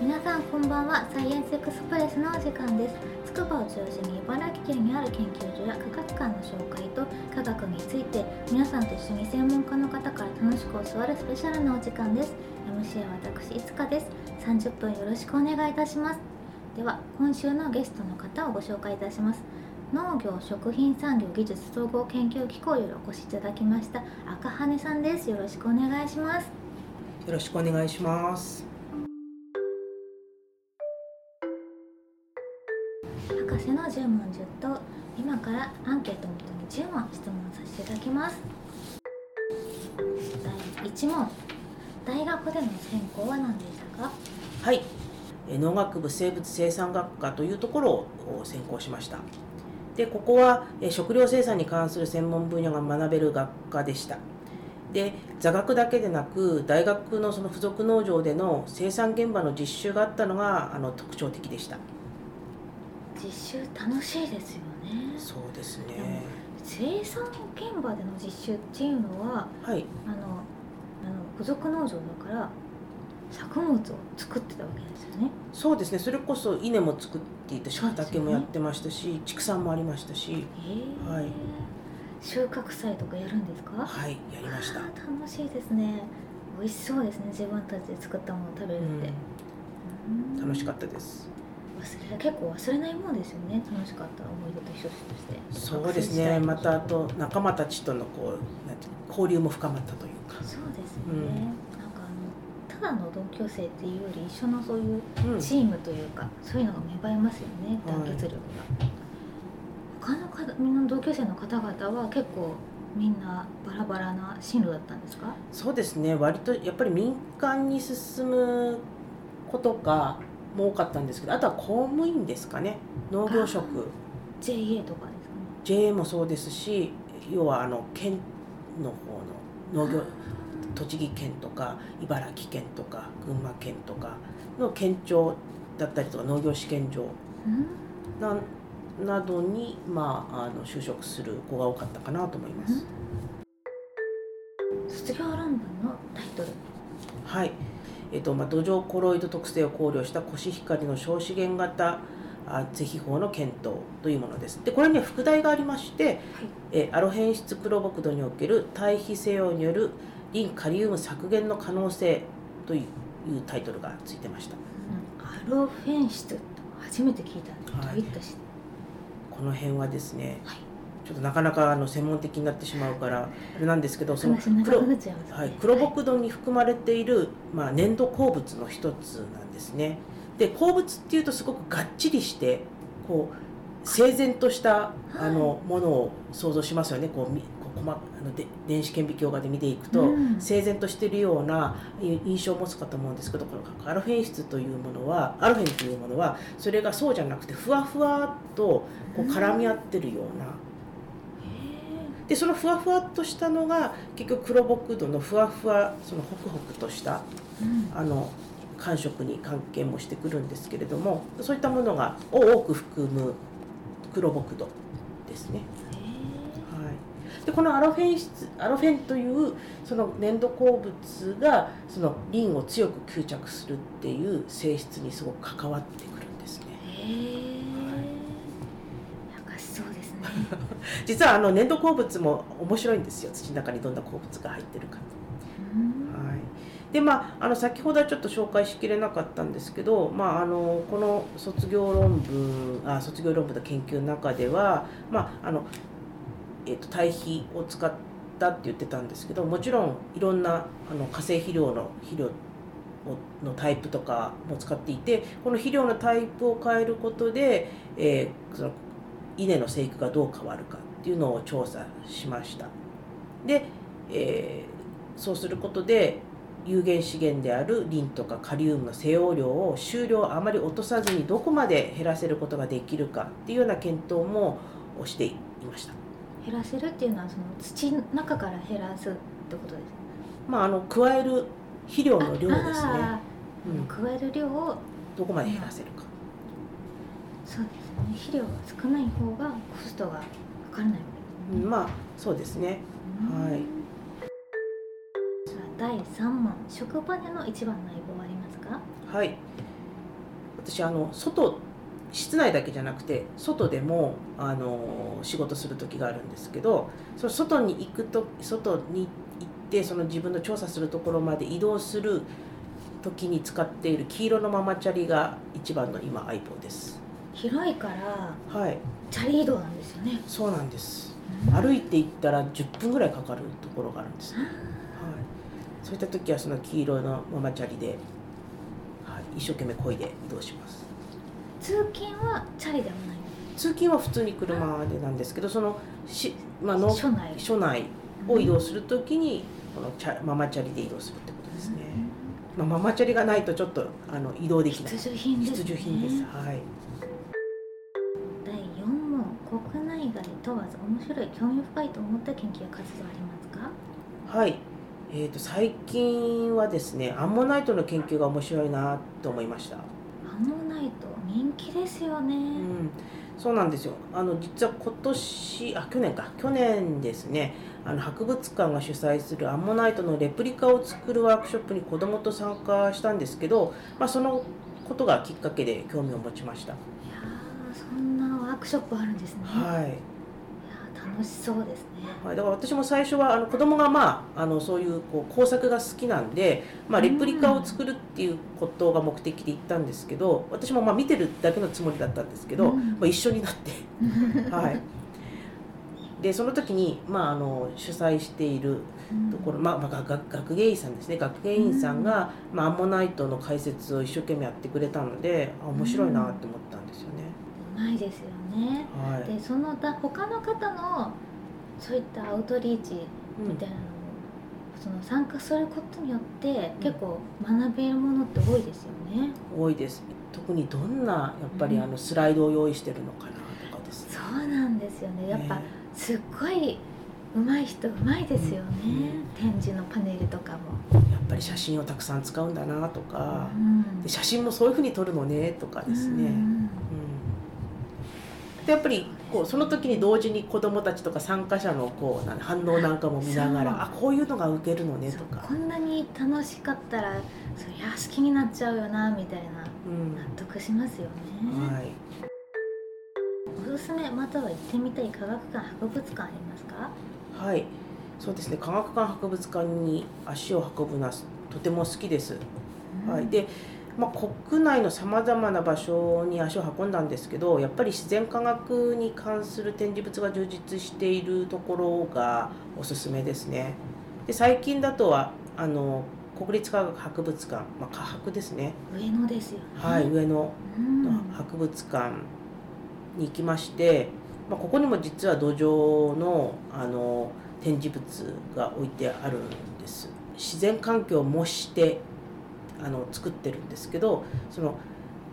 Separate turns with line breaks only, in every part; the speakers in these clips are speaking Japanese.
皆さんこんばんはサイエンスエクスプレスのお時間です。筑波を中心に茨城県にある研究所や科学館の紹介と科学について皆さんと一緒に専門家の方から楽しく教わるスペシャルなお時間です。MC は私いつかです30分よろしくお願いいたしますでは今週のゲストの方をご紹介いたします。農業食品産業技術総合研究機構よりお越しいただきました赤羽さんです。よろしくお願いします。
よろしくお願いします。
博士の10問10答今からアンケートをもとに10問質問させていただきます。第1問。大学での専攻は何でしたか？
はい。え農学部生物生産学科というところを専攻しました。でここはえ食料生産に関する専門分野が学べる学科でした。で座学だけでなく大学のその付属農場での生産現場の実習があったのがあの特徴的でした。
実習楽しいですよね。
そうですね。
生産現場での実習っていうのは
はい。
あのあの付属農場だから作物を作ってたわけですよね。
そうですね。それこそ稲も作っていたし畑もやってましたし畜産もありましたし。
へえ、
はい。
収穫祭とかやるんですか？
はいやりました。
楽しいですね。美味しそうですね。自分たちで作ったものを食べるって、うん。
楽しかったです
忘れ結構忘れないもんですよね。楽しかった思い出と一緒として。
そうですね。またあと仲間たちとのこうなんていうの交流も深まったというか。
そうですね、
うん。
なんかあのただの同級生っていうより一緒のそういう
うん。
チームというか、そういうのが芽生えますよね。団結力が、他の方みんな同級生の方々は結構みんなバラバラな進路だったんですか？
そうですね。割とやっぱり民間に進むことがも多かったんですけどあとは公務員ですかね。農業職。
JA とかですかね。
JA もそうですし要はあの県の方の農業栃木県とか茨城県とか群馬県とかの県庁だったりとか農業試験場
うん。
ななどに、まあ、あの就職する子が多かったかなと思います。
卒業論文のタイトル。
はい、えっとまあ、土壌コロイド特性を考慮したコシヒカリの小資源型あ是非法の検討というものです。でこれには副題がありまして、えアロヘン質黒木土における対比作用によるリンカリウム削減の可能性というタイトルがついてました。
アロフェン質と初めて聞いた。んです、
はい。
どういったし
この辺はですね、
はい
ちょっとなかなかあの専門的になってしまうからあれなんですけどその黒はい、黒木土に含まれている、まあ、粘土鉱物の一つなんですね。で鉱物っていうとすごくがっちりしてこう整然としたあのものを想像しますよね。こうみこう細あので電子顕微鏡画で見ていくと、
うん
整然としているようない印象を持つかと思うんですけどこのアルフェン質というものはアルフェンというものはそれがそうじゃなくてふわふわっとこう絡み合ってるような。でそのふわふわっとしたのが結局黒木土のふわふわそのホクホクとした
うん
あの感触に関係もしてくるんですけれどもそういったものがを多く含む黒木土ですね。
へ
はい、でこのアロフェン質アロフェンというその粘土鉱物がそのリンを強く吸着するっていう性質にすごく関わってくるんですね。実はあの粘土鉱物も面白いんですよ土の中にどんな鉱物が入ってるかって。
うん
はい、でまああの先ほどはちょっと紹介しきれなかったんですけど、まあ、あのこの卒業論文あ卒業論文の研究の中では、まああのえー、と堆肥を使ったって言ってたんですけどもちろんいろんなあの化成肥料の肥料のタイプとかも使っていてこの肥料のタイプを変えることで、えーその稲の生育がどう変わるかっていうのを調査しました。で、えーそうすることで有限資源であるリンとかカリウムの使用量を収量をあまり落とさずにどこまで減らせることができるかっていうような検討もしていました。
減らせるっていうのはその土の中から減らすってことです
まあ、あの加える肥料の量ですね。
あ
うん
ー加える量を
どこまで減らせるか。
そうですね肥料が少ない方がコストがかからないわけですね、
まあそうですね。はい
第3問職場での一番の相棒はありますか？
はい。私あの外室内だけじゃなくて外でもあの仕事する時があるんですけどその外に行くと外に行ってその自分の調査するところまで移動する時に使っている黄色のママチャリが一番の今相棒です
広いから
はい。
チャリ移動なんですよね。
そうなんです。
うん。
歩いて行ったら10分ぐらいかかるところがあるんです。ね、はい、そういった時はその黄色のママチャリで、はい、一生懸命漕いで移動します。
通勤はチャリではない
通勤は普通に車でなんですけどそのし、まあ、の
署内。
署内を移動する時にこのチャママチャリで移動するってことですね、まあ、ママチャリがないとちょっとあの移動できない。
必需品です、ね、
必需品です。はい
問わず面白い興味深いと思った研究活動ありますか？
はい。えー、と最近はですねアンモナイトの研究が面白いなと思いました。
アンモナイト人気ですよね、
うん、そうなんですよ。あの実は今年あ去年か。去年ですねあの博物館が主催するアンモナイトのレプリカを作るワークショップに子どもと参加したんですけど、まあ、そのことがきっかけで興味を持ちました、
いやーそんなワークショップあるんですね、い、
はい
楽しそうですね。
はい、だから私も最初はあの子供がまああのそういうこう工作が好きなんで、まあ、レプリカを作るっていうことが目的で行ったんですけど私もまあ見てるだけのつもりだったんですけど、
うん。
まあ、一緒になって。はい、でその時に、まあ、あの主催しているところ、まあまあ、学学学芸員さんですね。学芸員さんが、まあ、アンモナイトの解説を一生懸命やってくれたのであ面白いなって思ったんですよね。
うまいですよね
はい。
でそのだ他の方のそういったアウトリーチみたいなのも、その参加することによって結構学べるものって多いですよね、
多いです。特にどんなやっぱり
うん。
あのスライドを用意してるのかなとかですね。
そうなんですよね。やっぱ
ね
すっごい上手い人上手いですよね、展示のパネルとかも、
やっぱり写真をたくさん使うんだなとか、
うん。
で写真もそういうふうに撮るのねとかですね。やっぱりこうその時に同時に子どもたちとか参加者のこう反応なんかも見ながらあこういうのが受けるのねとか。
こ、んなに楽しかったらそりゃ好きになっちゃうよなみたいな
うん。
納得しますよね、
はい、
おすすめまたは行ってみたい科学館博物館ありますか？
はい、そうですね。科学館博物館に足を運ぶのはとても好きです。はい、で、まあ、国内のさまざまな場所に足を運んだんですけどやっぱり自然科学に関する展示物が充実しているところがおすすめですね。で最近だとはあの国立科学博物館、まあ、科博ですね、
上野ですよね。
はい、上野
うん。
の博物館に行きまして、まあ、ここにも実は土壌のあの展示物が置いてあるんです。自然環境を模してあの作ってるんですけどその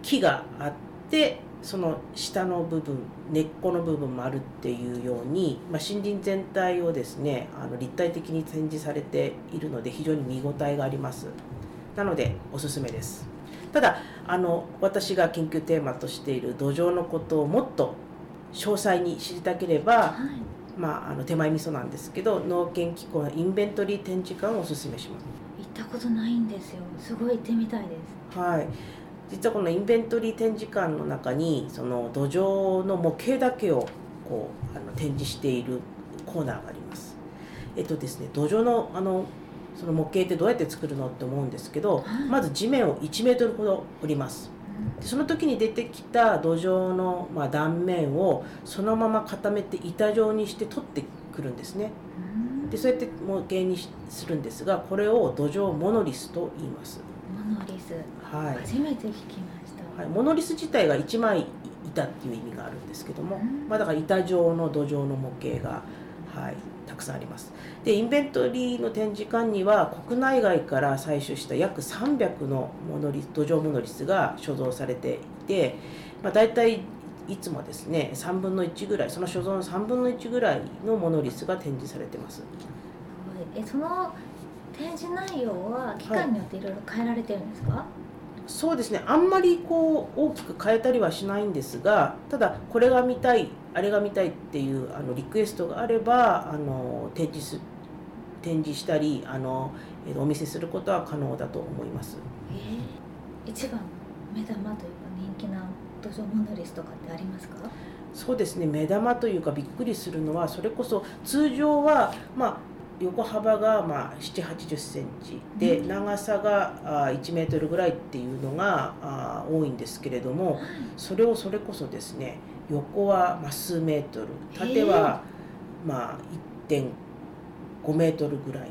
木があってその下の部分根っこの部分もあるっていうように、まあ、森林全体をですねあの立体的に展示されているので非常に見応えがあります。なのでおすすめです。ただあの私が研究テーマとしている土壌のことをもっと詳細に知りたければ、
はい。
まあ、あの手前味噌なんですけど農研機構のインベントリー展示館をおすすめします。
行ったことないんですよすごい行ってみたいです
はい、実はこのインベントリー展示館の中にその土壌の模型だけをこうあの展示しているコーナーがあります。えっとですね、土壌のあのその模型ってどうやって作るのって思うんですけど、
はい
まず地面を1メートルほど掘ります。でその時に出てきた土壌の、まあ、断面をそのまま固めて板状にして取ってくるんですね。
うん
でそうやって模型にしするんですがこれを土壌モノリスと言います。
モノリス。
はい。
初めて聞きました、
はい、モノリス自体が1枚板っていう意味があるんですけども、
うん。
まあ、だから板状の土壌の模型が、はい、たくさんあります。でインベントリーの展示館には国内外から採取した約300のモノリス土壌モノリスが所蔵されていて、まあ、大体いつもですね3分の1ぐらいその所蔵の3分の1ぐらいのモノリスが展示されてます。
えその展示内容は期間によっていろいろ変えられてるんですか、
そうですね。あんまりこう大きく変えたりはしないんですがただこれが見たいあれが見たいっていうあのリクエストがあればあの展示す展示したりあの、えーお見せすることは可能だと思います。
えー一番目玉というか人気なリスとかってありますか？
そうですね。目玉というかびっくりするのはそれこそ通常はまあ横幅がまあ7 8 0センチで
うん。
長さがあ1メートルぐらいっていうのがあ多いんですけれどもそれをそれこそですね横はまあ数メートル縦はまあ1.5メートルぐらい。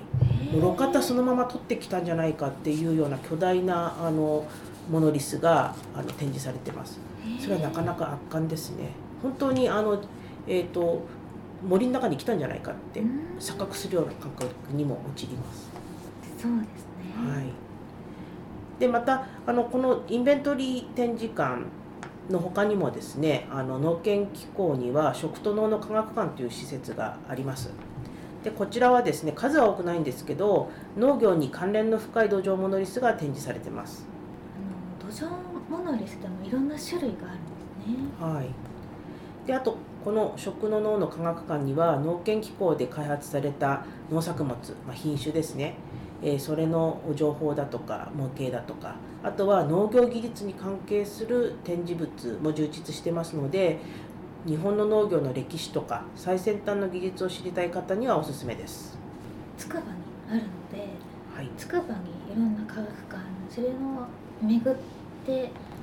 路肩そのまま取ってきたんじゃないかっていうような巨大なあのモノリスがあの展示されてます。それはなかなか圧巻ですね。本当にあの、えー、と森の中に来たんじゃないかって
うん
錯覚するような感覚にも陥ります。
そうですね、
はい、でまたあのこのインベントリー展示館の他にもですねあの農研機構には食と農の科学館という施設があります。でこちらはですね数は多くないんですけど農業に関連の深い土壌モノリスが展示されてます。
土壌モノリスでもいろんな種類があるんですね。
はい、であとこの食の脳の科学館には農研機構で開発された農作物、まあ、品種ですね、えーそれの情報だとか模型だとかあとは農業技術に関係する展示物も充実してますので日本の農業の歴史とか最先端の技術を知りたい方にはおすすめです。
つくばにあるので
はい、
つくばにいろんな科学館それを巡って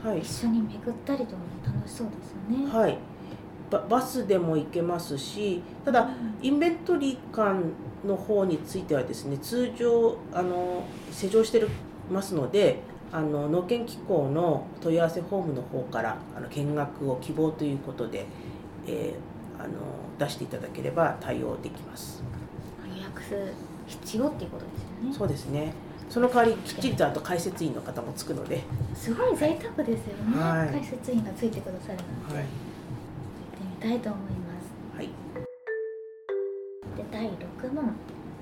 はい
一緒に巡ったりとかも楽しそうですよね。
はい、ババスでも行けますし、ただインベントリー館の方についてはですね、通常あの施錠してるますので、あの農研機構の問い合わせフォームの方からあの見学を希望ということで、えーあの出していただければ対応できます。
予約必要っていうことですよね。
そうですね。その代わりきっちりとあと解説員の方もつくので、
すごい贅沢ですよね。
はい
解説員がついてくださるなんて、
はい
行ってみたいと思います。
はい、
で第6問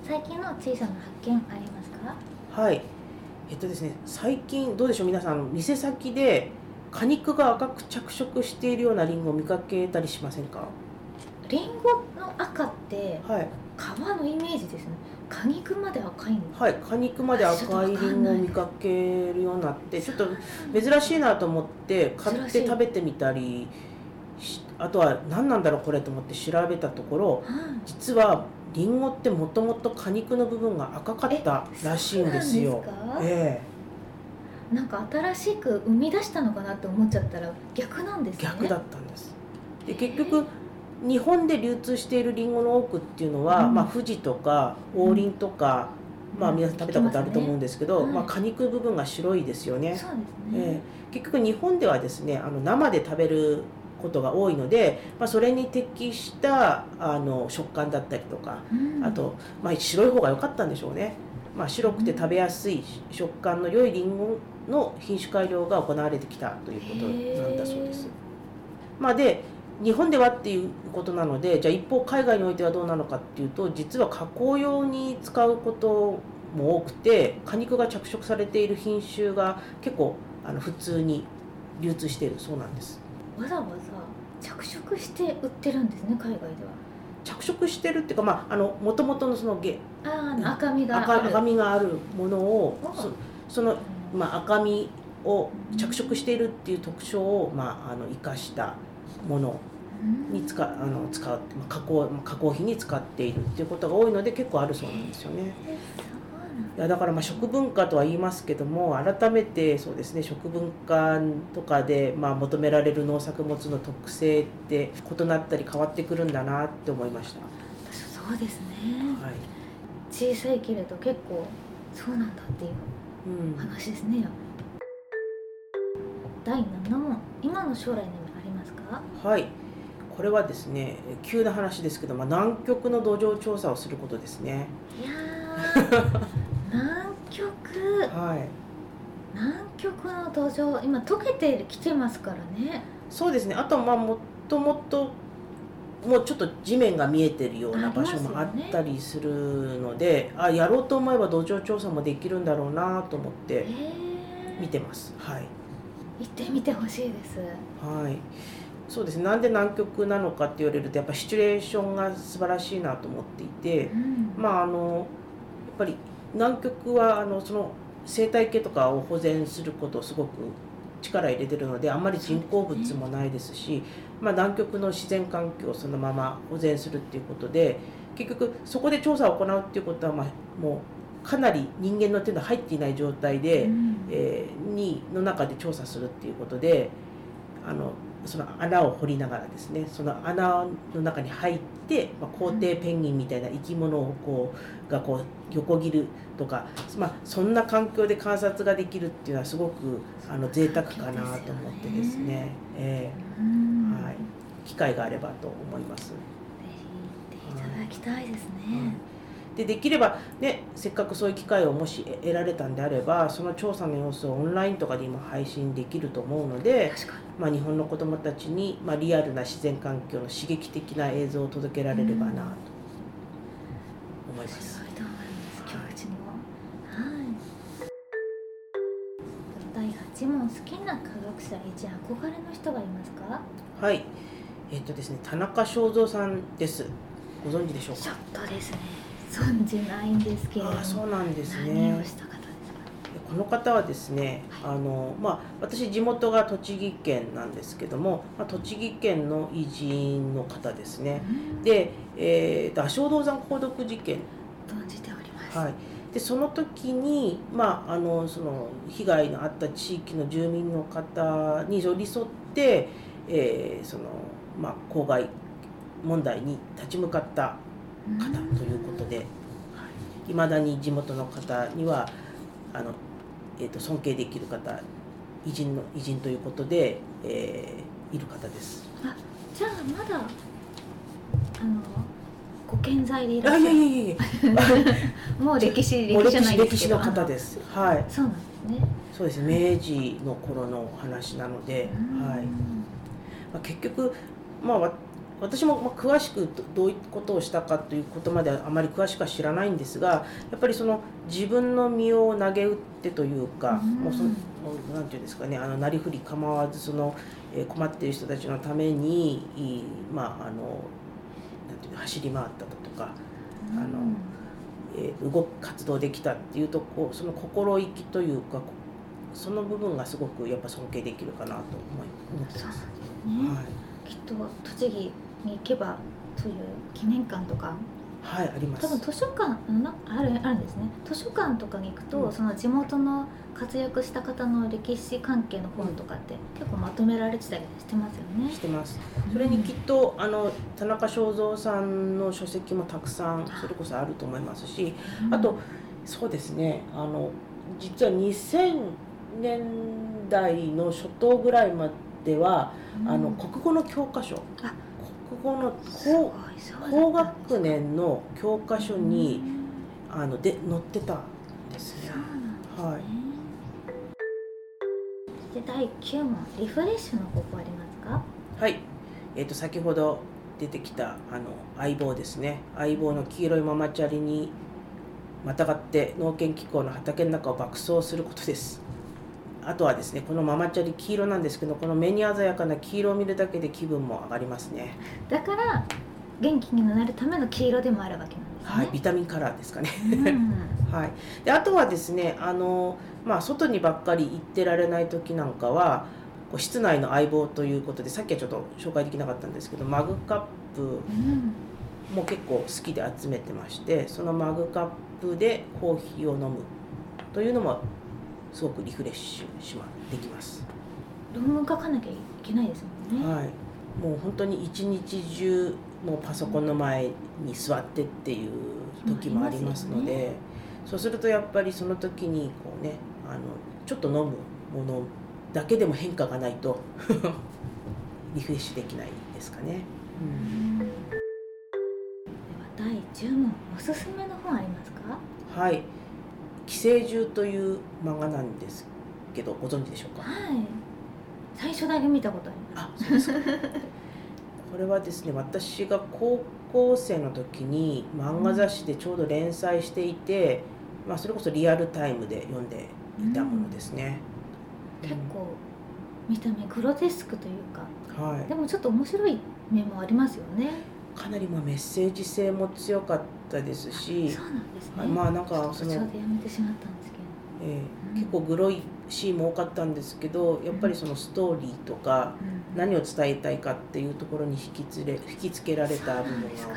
最近の小さな発見ありますか？
はい。えっとですね、最近どうでしょう？皆さん店先で果肉が赤く着色しているようなリンゴを見かけたりしませんか？
リンゴの赤って
はい。
皮のイメージですね。果肉まで赤いんです。
はい、果肉まで赤いリンゴを見かけるようになってちょっと珍しいなと思って買って食べてみたりしあとは何なんだろうこれと思って調べたところ
はい
実はリンゴってもともと果肉の部分が赤かったらしいんですよ。
そうなんですか？
え
なんか新しく生み出したのかなって思っちゃったら逆なんですね。
え逆だったんです。で結局日本で流通しているリンゴの多くっていうのは、
うん。
まあ、富士とか王林とか、まあ皆さん食べたことあると思うんですけど、
ま
あ、果肉部分が白いですよね。
そうですね。
ええ。結局日本ではですねあの生で食べることが多いので、まあ、それに適したあの食感だったりとか
うん。
あと、まあ、白い方が良かったんでしょうね、まあ、白くて食べやすい食感の良いりんごの品種改良が行われてきたということなんだそうです。
へ。
まあ、で日本ではっていうことなのでじゃあ一方海外においてはどうなのかっていうと実は加工用に使うことも多くて果肉が着色されている品種が結構あの普通に流通しているそうなんです
わざわざ着色して売ってるんですね海外では。
着色してるっていうかまああの元々のそのげ
あーあの赤みがある。
赤赤みがあるものを
うん
そその、まあ、赤みを着色しているっていう特徴を、まあ、あの生かしたもの
うん
に使うあの使うまあ加工まあ加工品に使っているっていうことが多いので結構あるそうなんですよね。いやだからまあ食文化とは言いますけども改めてそうですね食文化とかでまあ求められる農作物の特性って異なったり変わってくるんだなって思いました。
そうですね。
はい
小さいけれど結構そうなんだっていう
うん
話ですね。第7問今の将来の夢ありますか？
はい、これはですね急な話ですけど、まあ、南極の土壌調査をすることですね。
いやー 南極
はい、
南極の土壌今溶けてきてますからね。
そうですねあとまあもっともっともうちょっと地面が見えてるような場所もあったりするのであやろうと思えば土壌調査もできるんだろうなと思って
え
見てます。はい
行ってみてほしいです。
はいそうです。ねなんで南極なのかって言われるとやっぱシチュエーションが素晴らしいなと思っていて、
うん。
まああのやっぱり南極はあのその生態系とかを保全することをすごく力入れてるのであんまり人工物もないですし、まあ、南極の自然環境をそのまま保全するっていうことで結局そこで調査を行うっていうことは、まあ、もうかなり人間の手の入っていない状態で、
うん。
えーにの中で調査するっていうことであのその穴を掘りながらですねその穴の中に入って、まあ、皇帝ペンギンみたいな生き物をこうがこう横切るとか、まあ、そんな環境で観察ができるっていうのはすごくあの贅沢かなと思ってですね、え
うん。
ーはい、機会があればと思います。
ぜひ行っていただきたいですね。
でできれば、ね、せっかくそういう機会をもし得られたんであればその調査の様子をオンラインとかで今配信できると思うので。まあ、日本の子どもたちに、まあ、リアルな自然環境の刺激的な映像を届けられればなと思います。
うちも。はい。第八問好きな科学者一憧れの人がいますか？
はいえっ、とですね田中正造さんですご存知でしょう
ちょっ
か
とですね。存じないんですけれども。
あそうなんです
何
ね
をした方ですか？
この方はですね、あのまあ、私地元が栃木県なんですけども、まあ、栃木県の偉人の方ですね
うん
で、えーと、足尾銅山鉱毒事件
存じております。
はい、でその時に、まあ、あのその被害のあった地域の住民の方に寄り添って、えーそのまあ、公害問題に立ち向かった
うん
方ということでいまだに地元の方にはあの、えー、と尊敬できる方偉人の偉人ということで、えーいる方です。
あ、じゃあまだあのご健在でいら
あ
っしゃる。
いやいやいやいや
もう歴史歴史じゃないで
歴史
すけど。
の方です。はい、
そうなんですね。
そうです明治の頃の話なので、はい。まあ、結局、まあ、わ私もまあ詳しくどどういうことをしたかということまではあまり詳しくは知らないんですがやっぱりその自分の身を投げ打ってというか、
うん
もうそのもうなんていうんですかねあのなりふり構わずその、えー困っている人たちのためにまああのなんていうの走り回っただとか、
うん
あのえー動く活動できたっていうとこその心意気というかこその部分がすごくやっぱ尊敬できるかなと思い思って
そう。ですね。
はい
きっと栃木に行けばという記念館とか。
はい、あります。
多分図書館なあるあるんですね。図書館とかに行くと、
うん。
その地元の活躍した方の歴史関係の本とかって結構まとめられてたりしてますよね。
してます。それにきっと、あの田中正造さんの書籍もたくさんそれこそあると思いますし、
うん。
あとそうですね。あの実は2000年代の初頭ぐらいまでは、あの
うん
国語の教科書、
あ
国語の高高学年の教科書
う
に
ん。
あので載ってたんですね。
すね、
はい。
で第9問リフレッシュの方法ありますか？
はい、えー、と先ほど出てきたあの相棒ですね。相棒の黄色いママチャリにまたがって農研機構の畑の中を爆走することですあとはですねこのママチャリ黄色なんですけどこの目に鮮やかな黄色を見るだけで気分も上がりますね。
だから元気になるための黄色でもあるわけなんですね、
はいビタミンカラーですかね。
うん。
はい、であとはですねあの、まあ、外にばっかり行ってられない時なんかは室内の相棒ということでさっきはちょっと紹介できなかったんですけどマグカップ
うん。
も結構好きで集めてましてそのマグカップでコーヒーを飲むというのもすごくリフレッシュしまできます、
論文書かなきゃいけないですもんね、
はい、もう本当に一日中もうパソコンの前に座ってっていう時もありますので
ありますよ
そうするとやっぱりその時にこうねあのちょっと飲むものだけでも変化がないと リフレッシュできないですかね。うん。
では第10問おすすめの本ありますか？
はい「寄生獣」という漫画なんですけどご存知でしょうか？
はい。最初だけ見たことあります。
あそうですか。これはですね私が高校生の時に漫画雑誌でちょうど連載していて、まあ、それこそリアルタイムで読んでいたものですね、
結構見た目グロテスクというか
はい。
でもちょっと面白い面もありますよね
かなりまあメッセージ性も強かったですし
そうなんですね
はいまあなんかその
途中でやめてしまったんですけど
えー
うん
結構グロいシーンも多かったんですけどやっぱりそのストーリーとか何を伝えたいかっていうところに引きつれ引きつけられた部分が大きいかな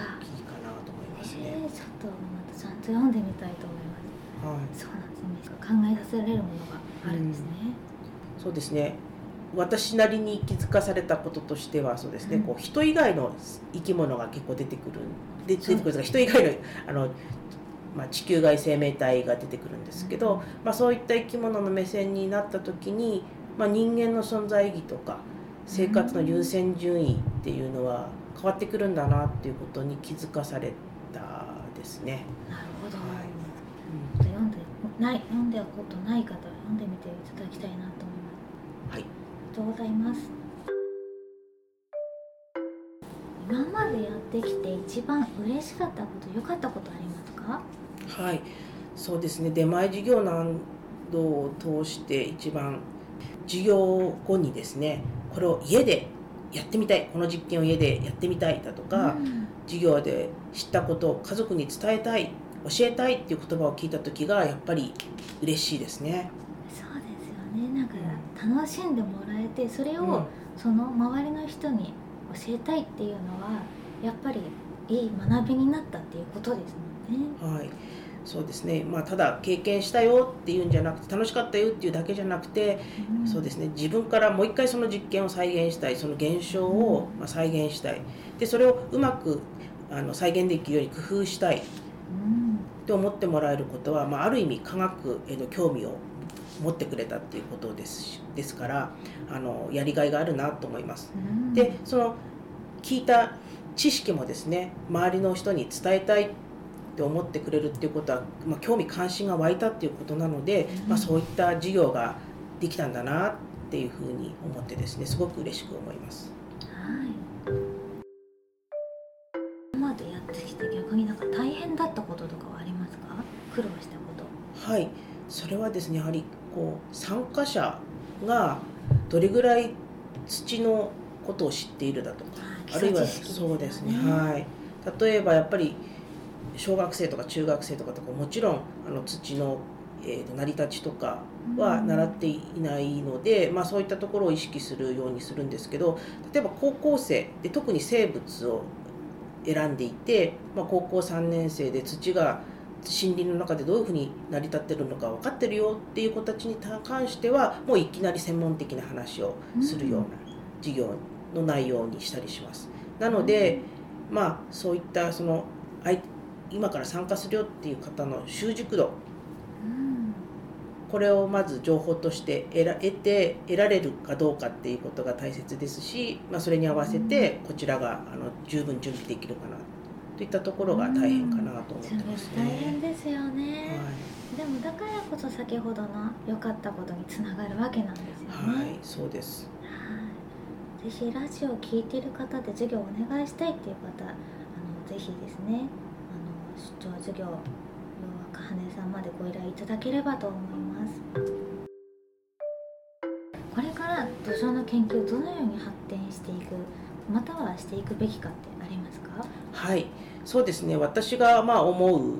と思いますね。
えー、ちょっとまたちゃんと読んでみたいと思います。はい、そうなんですね。考えさせられるものがあるんですね。
うん、そうですね。私なりに気づかされたこととしてはそうですね、うん、こう人以外の生き物が結構出てくる出てくる人以外のあのまあ、地球外生命体が出てくるんですけど、まあ、そういった生き物の目線になった時に、まあ、人間の存在意義とか生活の優先順位っていうのは変わってくるんだなっていうことに気づかされたですね。
なるほど、はい。うん、読んでない読んでことない方は読んでみていただきたいなと思います。はい、とうございます。今までやってきて一番嬉しかったこと良かったことあります
か？はいそうですね。出前授業などを通して一番授業後にですねこれを家でやってみたい。この実験を家でやってみたいだとか、うん、授業で知ったことを家族に伝えたい教えたいっていう言葉を聞いた時がやっぱり嬉しいですね。
そうですよね。なんか楽しんでもらえてそれをその周りの人に教えたいっていうのはやっぱりいい学びになったっていうことですもんね。
はい。そうですね、まあ、ただ経験したよっていうんじゃなくて楽しかったよっていうだけじゃなくて、うん、そうですね。自分からもう一回その実験を再現したい。その現象をまあ再現したい。でそれをうまくあの再現できるように工夫したい。って思ってもらえることは、まあ、ある意味科学への興味を持ってくれたっていうことですですからあのやりがいがあるなと思います。でその聞いた知識もですね周りの人に伝えたいって思ってくれるっていうことは、まあ、興味関心が湧いたっていうことなので、まあ、そういった授業ができたんだなっていうふうに思ってですねすごく嬉しく思います。はいそれはですねやはりこう参加者がどれぐらい土のことを知っているだとかあるいはそうですねはい。例えばやっぱり小学生とか中学生とかとかもちろんあの土の、えー、成り立ちとかは習っていないので、うん、まあ、そういったところを意識するようにするんですけど例えば高校生で特に生物を選んでいて、まあ、高校3年生で土が森林の中でどういうふうに成り立ってるのか分かってるよっていう子たちに関してはもういきなり専門的な話をするような授業の内容にしたりします。なので、まあそういったその今から参加するよっていう方の習熟度、これをまず情報として得て得られるかどうかっていうことが大切ですし、まあ、それに合わせてこちらがあの十分準備できるかなといったところが大変かなと思ってますね。
大変ですよね、はい、でもだからこそ先ほどの良かったことにつながるわけなんですよね。
はいそうです。
ぜひラジオを聴いている方で授業をお願いしたいっていう方あのぜひですね。あの出張授業要はかはねさんまでご依頼いただければと思います。これから土壌の研究どのように発展していくまたはしていくべきかってありますか？
はい。そうですね。私がまあ思う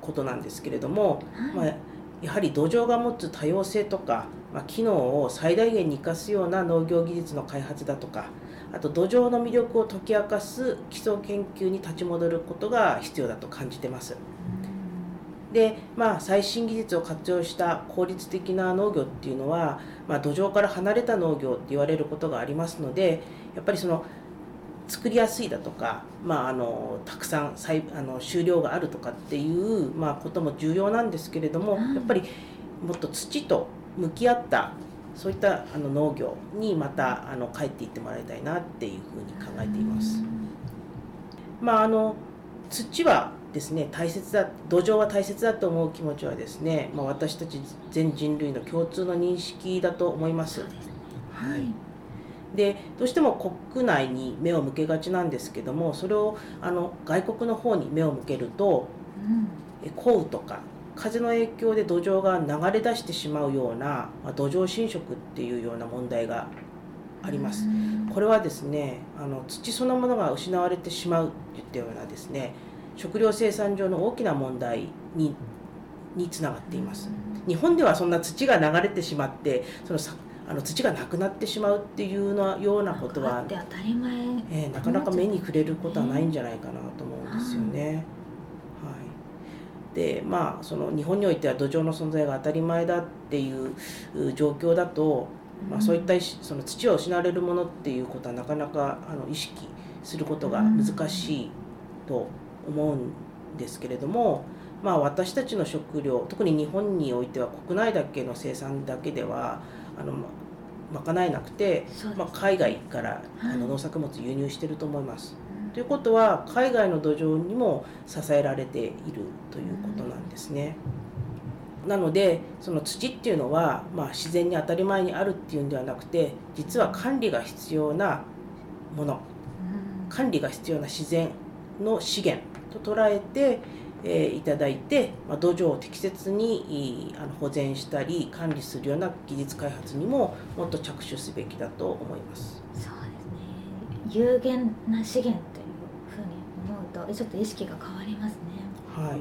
ことなんですけれども、はい、まあ、やはり土壌が持つ多様性とかまあ、機能を最大限に生かすような農業技術の開発だとかあと土壌の魅力を解き明かす基礎研究に立ち戻ることが必要だと感じてます。でまあ、最新技術を活用した効率的な農業っていうのは、まあ、土壌から離れた農業って言われることがありますのでやっぱりその作りやすいだとか、まあ、あのたくさんあの収量があるとかっていう、まあ、ことも重要なんですけれどもやっぱりもっと土と向き合ったそういったあの農業にまたあの帰っていってもらいたいなっていうふうに考えています。まああの土はですね大切だ土壌は大切だと思う気持ちはですね、まあ、私たち全人類の共通の認識だと思います。はい、でどうしても国内に目を向けがちなんですけどもそれをあの外国の方に目を向けると、うん、降雨とか風の影響で土壌が流れ出してしまうような、まあ、土壌侵食っていうような問題があります。これはですねあの土そのものが失われてしまうといったようなですね食料生産上の大きな問題ににつながっています。日本ではそんな土が流れてしまってそのさあの土がなくなってしまうっていうのようなことはえーなかなか目に触れることはないんじゃないかなと思うんですよね。はい、でまあその日本においては土壌の存在が当たり前だっていうう状況だと、まあ、そういったしその土を失われるものっていうことはなかなかあの意識することが難しいと思うんですけれども、まあ、私たちの食料特に日本においては国内だけの生産だけではあのま賄えなくて、まあ、海外からあ
はい。
の農作物輸入してると思います。
うん。
ということは海外の土壌にも支えられているということなんですね。なのでその土っていうのは、まあ、自然に当たり前にあるっていうんではなくて実は管理が必要なもの。
うん。
管理が必要な自然の資源と捉えて、えーいただいて、まあ、土壌を適切にいあの保全したり管理するような技術開発にももっと着手すべきだと思います。
そうですね有限な資源というふうに思うとちょっと意識が変わりますね
はい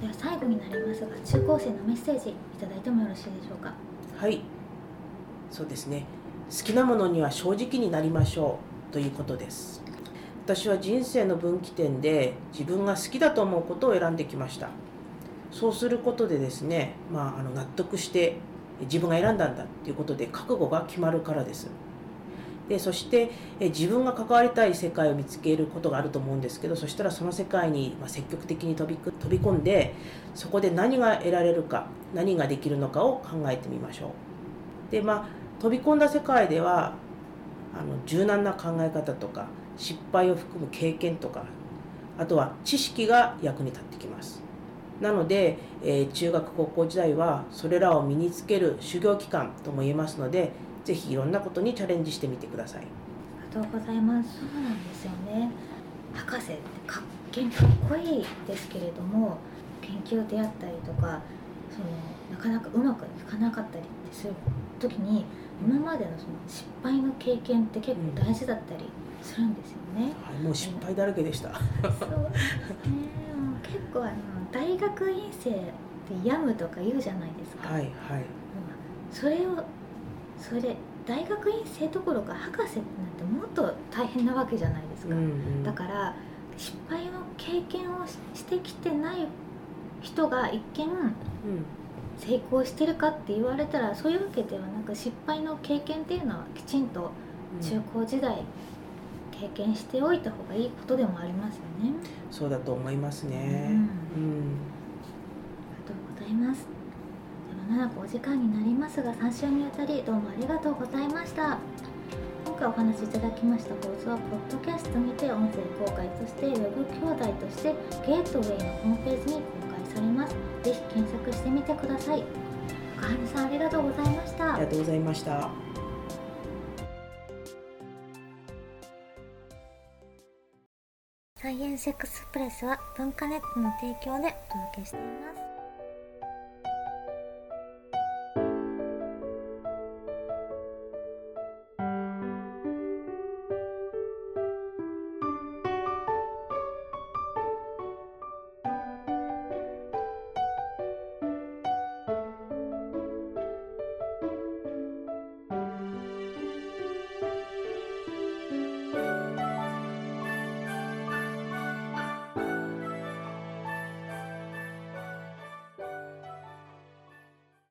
では最後になりますが中高生のメッセージいただいてもよろしいでしょうか？
はい、そうですね。好きなものには正直になりましょうということです。私は人生の分岐点で自分が好きだと思うことを選んできました。そうすることでですね、まあ、あの納得して自分が選んだんだっていうことで覚悟が決まるからです。でそして自分が関わりたい世界を見つけることがあると思うんですけどそしたらその世界に積極的に飛び飛び込んでそこで何が得られるか何ができるのかを考えてみましょう。でまあ飛び込んだ世界ではあの柔軟な考え方とか失敗を含む経験とかあとは知識が役に立ってきます。なので、えー中学高校時代はそれらを身につける修行期間とも言えますのでぜひいろんなことにチャレンジしてみてください。
ありがとうございますそうなんですよね博士ってかっけんかっこいいですけれども研究であったりとかそのなかなかうまくいかなかったりする時に今までのその失敗の経験って結構大事だったりするんですよね、
はい、もう失敗だらけでした。
そうですね。結構あの大学院生って病むとか言うじゃないですか、
はいはい。
それをそれ大学院生どころか博士ってなんてもっと大変なわけじゃないですか、
うんうん。
だから失敗の経験をししてきてない人が一見
うん。
成功してるかって言われたらそういうわけではなく失敗の経験っていうのはきちんと中高時代経験しておいた方がいいことでもありますよね、
そうだと思いますね。うん。
ありがとうございます。では7個お時間になりますが3週にわたりどうもありがとうございました。今回お話しいただきました放送はポッドキャストにて音声公開そしてウェブ兄弟としてゲートウェイのホームページに公開されます。ぜひ検索してみてください。岡原さんありがとうございました。
ありがとうございました。
サイエンスエクスプレスは文化ネットの提供でお届けしています。